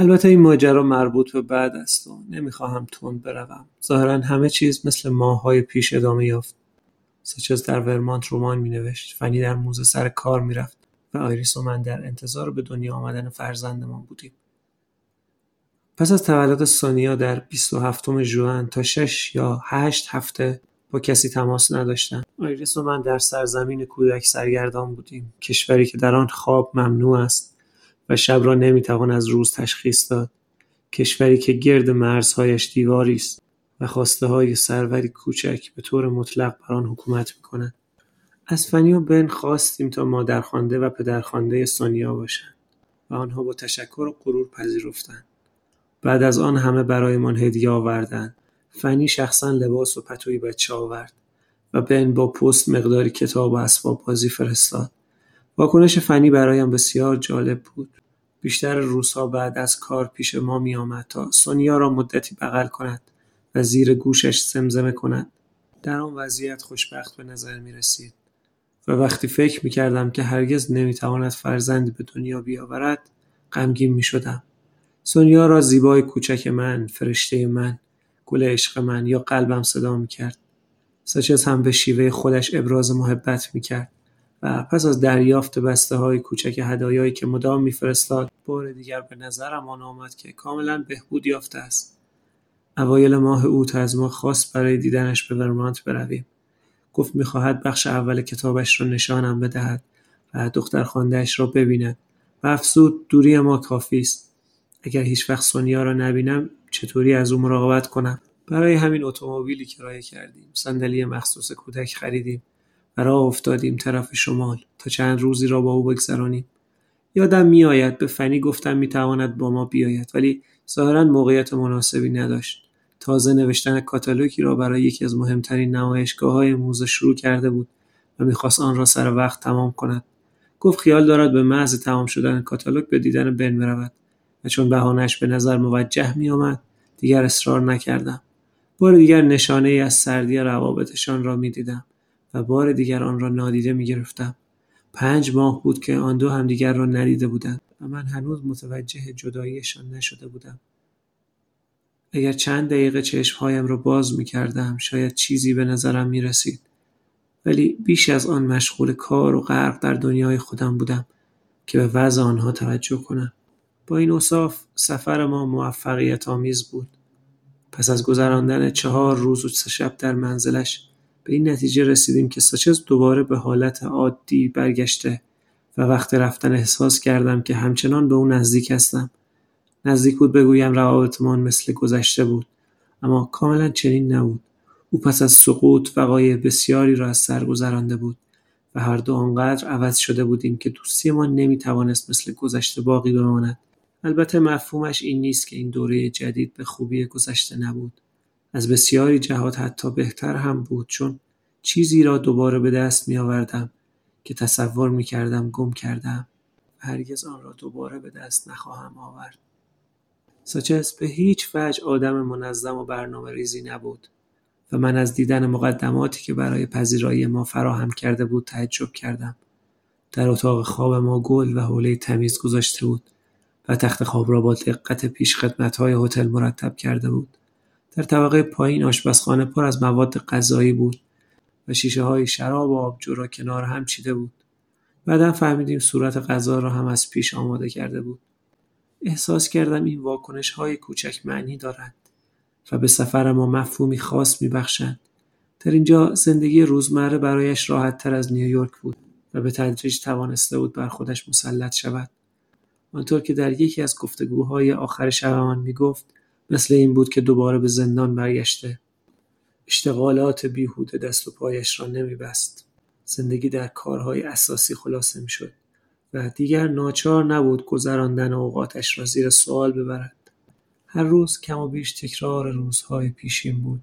البته این ماجرا مربوط به بعد است و نمی‌خواهم تند بروم. ظاهرا همه چیز مثل ماههای پیش ادامه یافت ساچز در ورمانت رمان مینوشت فنی در موزه سر کار می‌رفت و آیریس و من در انتظار به دنیا آمدن فرزندمان بودیم. پس از تولد سونیا در 27 ژوئن تا 6 یا 8 هفته با کسی تماس نداشتم. آیریس و من در سرزمین کودک سرگردان بودیم. کشوری که در آن خواب ممنوع است. و شب را نمی‌توان از روز تشخیص داد. کشوری که گرد مرزهایش دیواری است و خواسته های سروری کوچک به طور مطلق بر آن حکومت می‌کنند. از فنی و بن خواستیم تا مادرخوانده و پدرخوانده سونیا باشند و آنها با تشکر و غرور پذیرفتند. بعد از آن همه برایمان هدیه آوردند. فنی شخصا لباس و پتوی بچه آورد و بن با پست مقداری کتاب و اسباب بازی فرستاد. واکنش فنی برایم بسیار جالب بود. بیشتر روزها بعد از کار پیش ما می آمد تا سونیا را مدتی بغل کند و زیر گوشش زمزمه کند. در آن وضعیت خوشبخت به نظر می رسید و وقتی فکر می کردم که هرگز نمی تواند فرزندی به دنیا بیاورد غمگین می شدم سونیا را زیبای کوچک من فرشته من گل عشق من یا قلبم صدا می کرد ساچز هم به شیوه خودش ابراز محبت می کرد و پس از دریافت بسته های کوچک هدایایی که مدام میفرستاد بار دیگر به نظرم آن آمد که کاملا بهبود یافته است. اوایل ماه اوت از ما خواست برای دیدنش به ورمانت برویم. گفت می‌خواهد بخش اول کتابش را نشانم بدهد و دختر خاندهش را ببیند و افسود دوری ما کافی است. اگر هیچ وقت سونیا را نبینم چطوری از او مراقبت کنم؟ برای همین اتومبیلی کرایه کردیم. صندلی مخصوص کودک خریدیم. راه افتادیم طرف شمال تا چند روزی را با او بگذرانیم. یادم میآید به فنی گفتم می‌تواند با ما بیاید ولی ظاهرا موقعیت مناسبی نداشت. تازه نوشتن کاتالوگی را برای یکی از مهمترین نمایشگاه های موزه شروع کرده بود و می‌خواست آن را سر وقت تمام کند. گفت خیال دارد به محض تمام شدن کاتالوگ به دیدن بن برود و چون بهانهش به نظر موجه میآمد دیگر اصرار نکردم. بار دیگر نشانه ای از سردی روابطشان را می‌دیدم. و بار دیگر آن را نادیده می‌گرفتم پنج ماه بود که آن دو همدیگر را ندیده بودند و من هنوز متوجه جداییشان نشده بودم اگر چند دقیقه چشمهایم را باز می کردم شاید چیزی به نظرم می رسید. ولی بیش از آن مشغول کار و غرق در دنیای خودم بودم که به وضع آنها توجه کنم. با این اصاف سفر ما موفقیت آمیز بود. پس از گذراندن چهار روز و سه شب در منزلش به این نتیجه رسیدیم که ساچز دوباره به حالت عادی برگشته و وقت رفتن احساس کردم که همچنان به او نزدیک هستم. نزدیک بود بگویم روابطمان مثل گذشته بود اما کاملا چنین نبود. او پس از سقوط وقایع بسیاری را از سر گذرانده بود و هر دو آنقدر عوض شده بودیم که دوستیمان نمی‌توانست مثل گذشته باقی بماند. البته مفهومش این نیست که این دوره جدید به خوبی گذشته نبود. از بسیاری جهات حتی بهتر هم بود چون چیزی را دوباره به دست می آوردم که تصور می کردم گم کردم و هرگز آن را دوباره به دست نخواهم آورد. ساچس به هیچ وجه آدم منظم و برنامه ریزی نبود و من از دیدن مقدماتی که برای پذیرایی ما فراهم کرده بود تعجب کردم. در اتاق خواب ما گل و حوله تمیز گذاشته بود و تخت خواب را با دقت پیش خدمت های هتل مرتب کرده بود. در طبقه پایین آشپزخانه پر از مواد غذایی بود و شیشه های شراب و آبجو را کنار هم چیده بود. بعدا فهمیدیم صورت غذا را هم از پیش آماده کرده بود. احساس کردم این واکنش های کوچک معنی دارند و به سفر ما مفهومی خاص بخشند. در اینجا زندگی روزمره برایش راحت تر از نیویورک بود و به تدریج توانسته بود بر خودش مسلط شود. آنطور که در یکی از گفتگوهای آخر شبمان می گفت مثل این بود که دوباره به زندان برگشته. اشتغالات بیهوده دست و پایش را نمیبست. زندگی در کارهای اساسی خلاصه می‌شد و دیگر ناچار نبود گذراندن اوقاتش را زیر سوال ببرد. هر روز کم و بیش تکرار روزهای پیشین بود.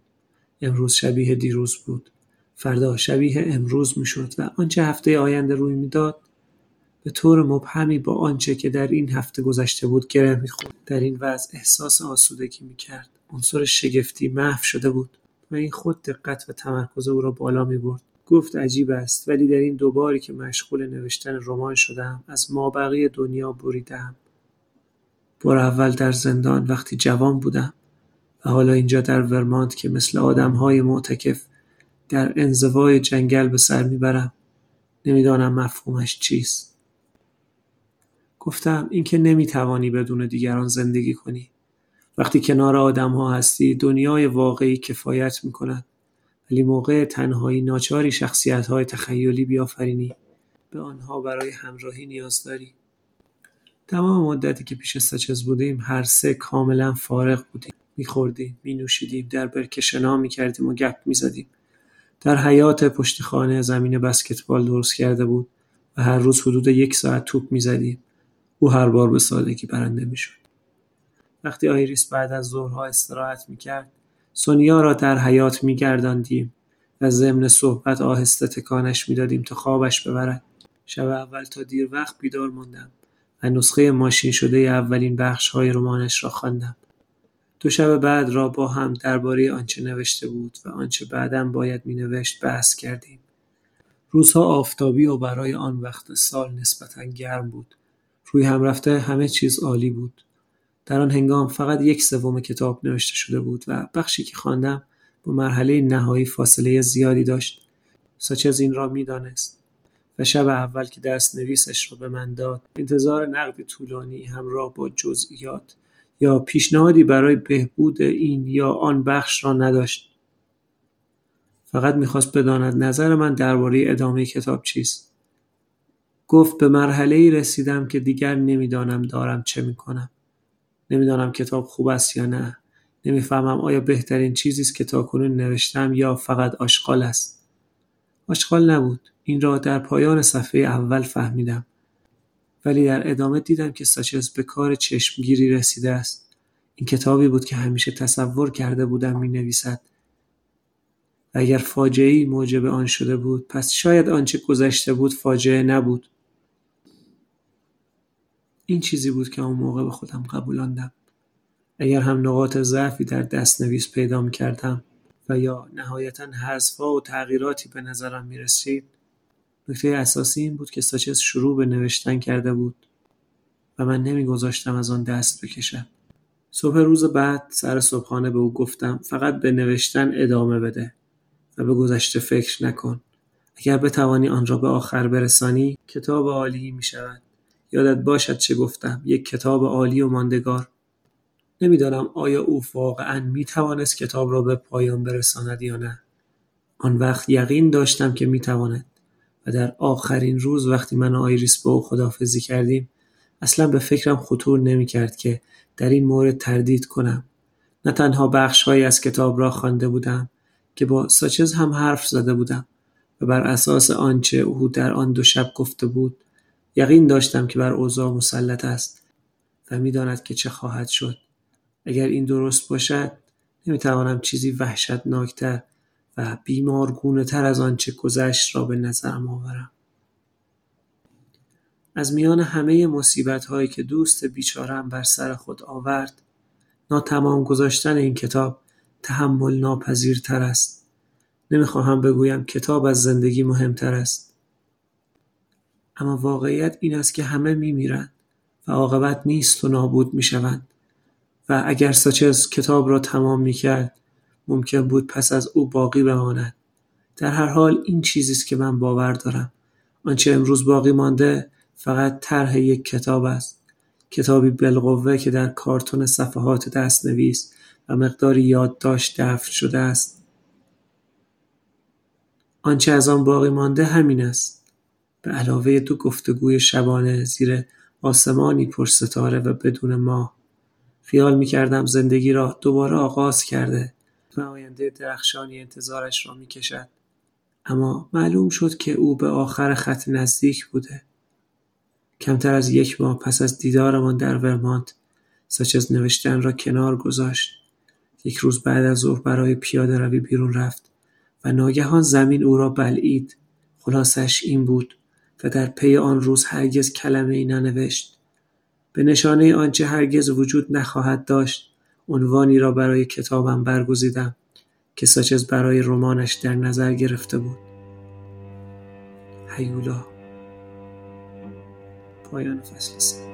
امروز شبیه دیروز بود. فردا شبیه امروز می‌شد و آنچه هفته آینده روی می‌داد به طور مبهمی با آنچه که در این هفته گذشته بود گره می‌خورد. در این وضع احساس آسودگی می‌کرد. عنصر شگفتی محو شده بود و این خود دقت و تمرکز او را بالا می‌برد. گفت عجیب است ولی در این دوباری که مشغول نوشتن رمان شدم از مابقی دنیا بریدم بار اول در زندان وقتی جوان بودم و حالا اینجا در ورمانت که مثل آدمهای معتکف در انزوای جنگل به سر می‌برم نمی‌دانم مفهومش چیست. گفتم اینکه نمی‌توانی بدون دیگران زندگی کنی. وقتی کنار آدمها هستی دنیای واقعی کفایت می‌کند. ولی موقع تنهایی ناچاری های تخیلی بیافرینی. به آنها برای همراهی نیاز داری. تمام مدتی که پیش سچز بودیم هر سه کاملا فارغ بودیم. میخوردیم مینوشیدیم در برکه شنا می‌کردیم و گپ می‌زدیم. در حیات پشت خانه زمین بسکتبال درست کرده بود و هر روز حدود یک ساعت توپ می‌زدیم. او هر بار به سادگی برنده می‌شد. وقتی آیریس بعد از ظهرها استراحت می‌کرد سونیا را در حیات میگرداندیم و ضمن صحبت آهسته تکانش می‌دادیم تا خوابش ببرد. شب اول تا دیر وقت بیدار ماندم و نسخه ماشین شده اولین بخش های رمانش را خواندم. دو شب بعد را با هم درباره آنچه نوشته بود و آنچه بعدا باید مینوشت بحث کردیم. روزها آفتابی و برای آن وقت سال نسبتا گرم بود. روی هم رفته همه چیز عالی بود. در آن هنگام فقط یک سوم کتاب نوشته شده بود و بخشی که خواندم با مرحله نهایی فاصله زیادی داشت. ساچز این را می‌دانست. و شب اول که دست نویسش را به من داد انتظار نقد طولانی همراه با جزئیات یا پیشنهادی برای بهبود این یا آن بخش را نداشت. فقط می‌خواست بداند نظر من درباره ادامه کتاب چیست. گفت به مرحله ای رسیدم که دیگر نمی‌دانم دارم چه می‌کنم. نمی‌دانم کتاب خوب است یا نه. نمی‌فهمم آیا بهترین چیزی است که تاکنون نوشتم یا فقط آشغال است. آشغال نبود. این را در پایان صفحه اول فهمیدم. ولی در ادامه دیدم که ساچز به کار چشمگیری رسیده است. این کتابی بود که همیشه تصور کرده بودم می نویسد اگر فاجعه موجب آن شده بود پس شاید آنچه گذشته بود فاجعه نبود. این چیزی بود که آن موقع به خودم قبولاندم اگر هم نقاط ضعفی در دست نویس پیدا می کردم و یا نهایتا حذفها و تغییراتی به نظرم می رسید نکته اساسی این بود که ساچس شروع به نوشتن کرده بود و من نمیگذاشتم از آن دست بکشم. صبح روز بعد سر صبحانه به او گفتم فقط به نوشتن ادامه بده و به گذشته فکر نکن. اگر بتوانی آن را به آخر برسانی کتاب عالی می شود یادت باشد چه گفتم یک کتاب عالی و ماندگار. نمی‌دانم آیا او واقعا می توانست کتاب را به پایان برساند یا نه. آن وقت یقین داشتم که می تواند و در آخرین روز وقتی من و آیریس با او خدافزی کردیم اصلا به فکرم خطور نمی کرد که در این مورد تردید کنم. نه تنها بخشهایی از کتاب را خوانده بودم که با ساچز هم حرف زده بودم و بر اساس آنچه او در آن دو شب گفته بود یقین داشتم که بر اوضاع مسلط است. و می‌داند که چه خواهد شد. اگر این درست باشد نمی‌توانم چیزی وحشتناکتر و بیمارگونه تر از آنچه گذشت را به نظرم آورم. از میان همه مصیبت هایی که دوست بیچارم بر سر خود آورد ناتمام گذاشتن این کتاب تحمل ناپذیرتر است. نمی‌خواهم بگویم کتاب از زندگی مهمتر است. اما واقعیت این است که همه میمیرند و عاقبت نیست و نابود می‌شوند. و اگر ساچز کتاب را تمام می‌کرد ممکن بود پس از او باقی بماند. در هر حال این چیزی است که من باور دارم. آنچه امروز باقی مانده فقط طرح یک کتاب است. کتابی بالقوه که در کارتون صفحات دستنویس و مقداری یادداشت دفن شده است. آنچه از آن باقی مانده همین است. به علاوه دو گفتگوی شبانه زیر آسمانی پرستاره و بدون ماه خیال می‌کردم زندگی را دوباره آغاز کرده و آینده درخشانی انتظارش را می‌کشد. اما معلوم شد که او به آخر خط نزدیک بوده. کمتر از یک ماه پس از دیدارمان در ورمانت ساچز نوشتن را کنار گذاشت. یک روز بعد از ظهر برای پیاده روی بیرون رفت و ناگهان زمین او را بلعید. خلاصش این بود. و در پی آن روز هرگز کلمه ای ننوشت. به نشانه آنچه هرگز وجود نخواهد داشت عنوانی را برای کتابم برگزیدم که ساچز برای رمانش در نظر گرفته بود. هیولا. پایان فصل